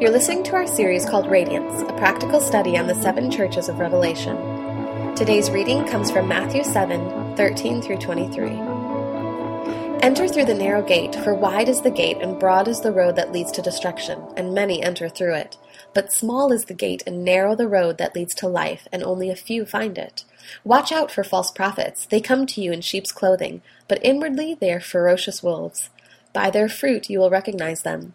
You're listening to our series called Radiance, a practical study on the seven churches of Revelation. Today's reading comes from Matthew 7 13 through 23. Enter through the narrow gate, for wide is the gate and broad is the road that leads to destruction, and many enter through it. But small is the gate and narrow the road that leads to life, and only a few find it. Watch out for false prophets. They come to you in sheep's clothing, but inwardly they are ferocious wolves. By their fruit you will recognize them.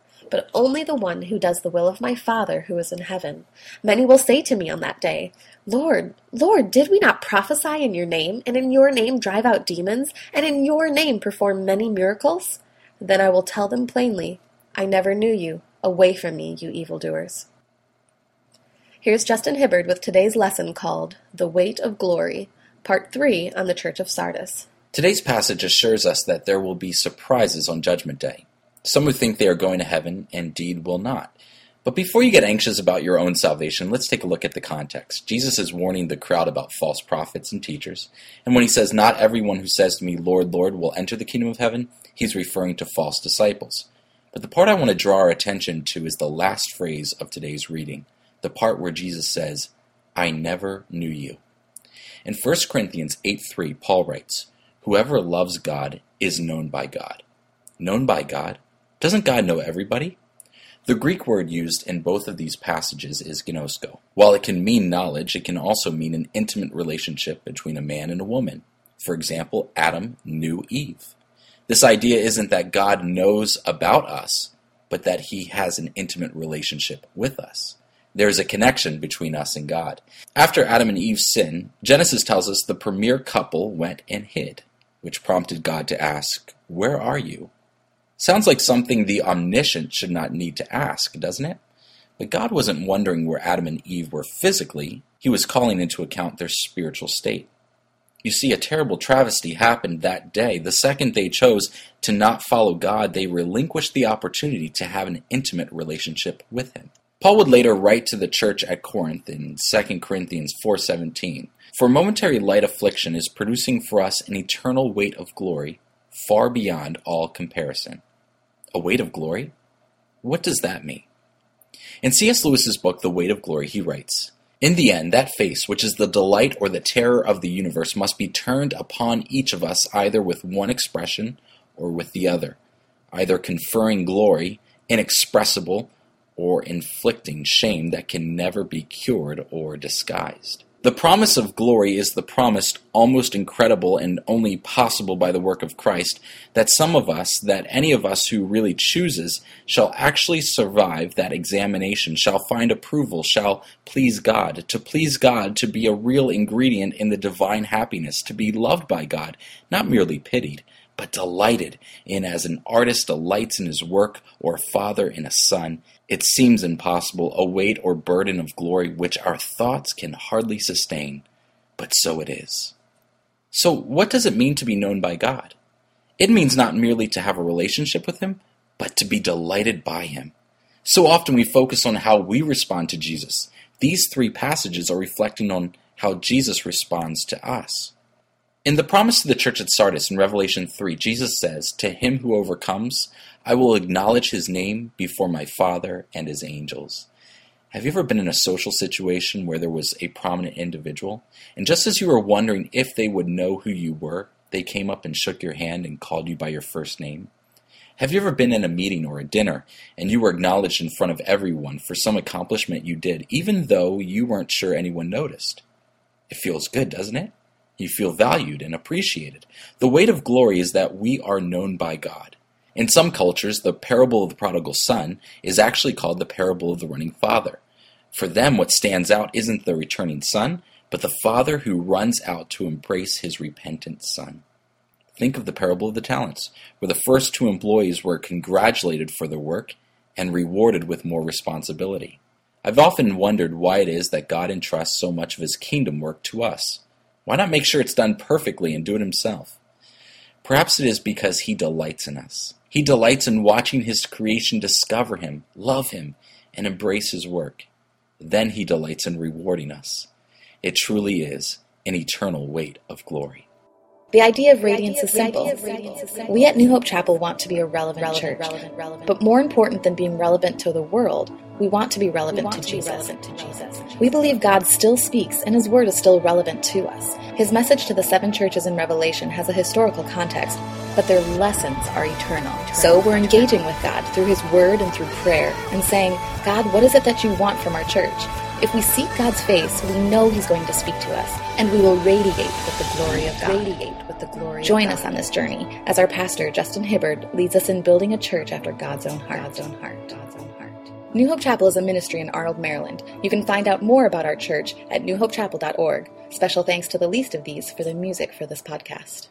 but only the one who does the will of my Father who is in heaven. Many will say to me on that day, Lord, Lord, did we not prophesy in your name, and in your name drive out demons, and in your name perform many miracles? Then I will tell them plainly, I never knew you. Away from me, you evildoers. Here's Justin Hibbard with today's lesson called The Weight of Glory, Part 3 on the Church of Sardis. Today's passage assures us that there will be surprises on Judgment Day. Some who think they are going to heaven indeed will not. But before you get anxious about your own salvation, let's take a look at the context. Jesus is warning the crowd about false prophets and teachers. And when he says, Not everyone who says to me, Lord, Lord, will enter the kingdom of heaven, he's referring to false disciples. But the part I want to draw our attention to is the last phrase of today's reading, the part where Jesus says, I never knew you. In 1 Corinthians 8 3, Paul writes, Whoever loves God is known by God. Known by God? Doesn't God know everybody? The Greek word used in both of these passages is ginosko. While it can mean knowledge, it can also mean an intimate relationship between a man and a woman. For example, Adam knew Eve. This idea isn't that God knows about us, but that he has an intimate relationship with us. There is a connection between us and God. After Adam and Eve's sin, Genesis tells us the premier couple went and hid, which prompted God to ask, Where are you? Sounds like something the omniscient should not need to ask, doesn't it? But God wasn't wondering where Adam and Eve were physically, He was calling into account their spiritual state. You see, a terrible travesty happened that day. The second they chose to not follow God, they relinquished the opportunity to have an intimate relationship with Him. Paul would later write to the church at Corinth in 2 Corinthians 4:17, "For momentary light affliction is producing for us an eternal weight of glory far beyond all comparison." A weight of glory? What does that mean? In C.S. Lewis's book, The Weight of Glory, he writes In the end, that face, which is the delight or the terror of the universe, must be turned upon each of us either with one expression or with the other, either conferring glory, inexpressible, or inflicting shame that can never be cured or disguised. The promise of glory is the promise, almost incredible and only possible by the work of Christ, that some of us, that any of us who really chooses, shall actually survive that examination, shall find approval, shall please God. To please God, to be a real ingredient in the divine happiness, to be loved by God, not merely pitied, but delighted in as an artist delights in his work, or a father in a son, it seems impossible, a weight or burden of glory which our thoughts can hardly sustain, but so it is. So, what does it mean to be known by God? It means not merely to have a relationship with Him, but to be delighted by Him. So often we focus on how we respond to Jesus. These three passages are reflecting on how Jesus responds to us. In the promise to the church at Sardis in Revelation 3, Jesus says, To him who overcomes, I will acknowledge his name before my Father and his angels. Have you ever been in a social situation where there was a prominent individual, and just as you were wondering if they would know who you were, they came up and shook your hand and called you by your first name? Have you ever been in a meeting or a dinner and you were acknowledged in front of everyone for some accomplishment you did, even though you weren't sure anyone noticed? It feels good, doesn't it? You feel valued and appreciated. The weight of glory is that we are known by God. In some cultures, the parable of the prodigal son is actually called the parable of the running father. For them, what stands out isn't the returning son, but the father who runs out to embrace his repentant son. Think of the parable of the talents, where the first two employees were congratulated for their work and rewarded with more responsibility. I've often wondered why it is that God entrusts so much of his kingdom work to us. Why not make sure it's done perfectly and do it himself? Perhaps it is because he delights in us. He delights in watching his creation discover him, love him, and embrace his work. Then he delights in rewarding us. It truly is an eternal weight of glory. The idea of radiance is simple. We at New Hope Chapel want to be a relevant, church. But more important than being relevant to the world, we want to be relevant, to, Jesus. We believe God still speaks and his word is still relevant to us. His message to the seven churches in Revelation has a historical context, but their lessons are eternal. So we're engaging with God through his word and through prayer and saying, God, what is it that you want from our church? If we seek God's face, we know He's going to speak to us, and we will radiate with the glory of God. Radiate with the glory. Join us on this journey as our pastor Justin Hibbard leads us in building a church after God's own heart. God's own heart. God's own heart. New Hope Chapel is a ministry in Arnold, Maryland. You can find out more about our church at newhopechapel.org. Special thanks to the least of these for the music for this podcast.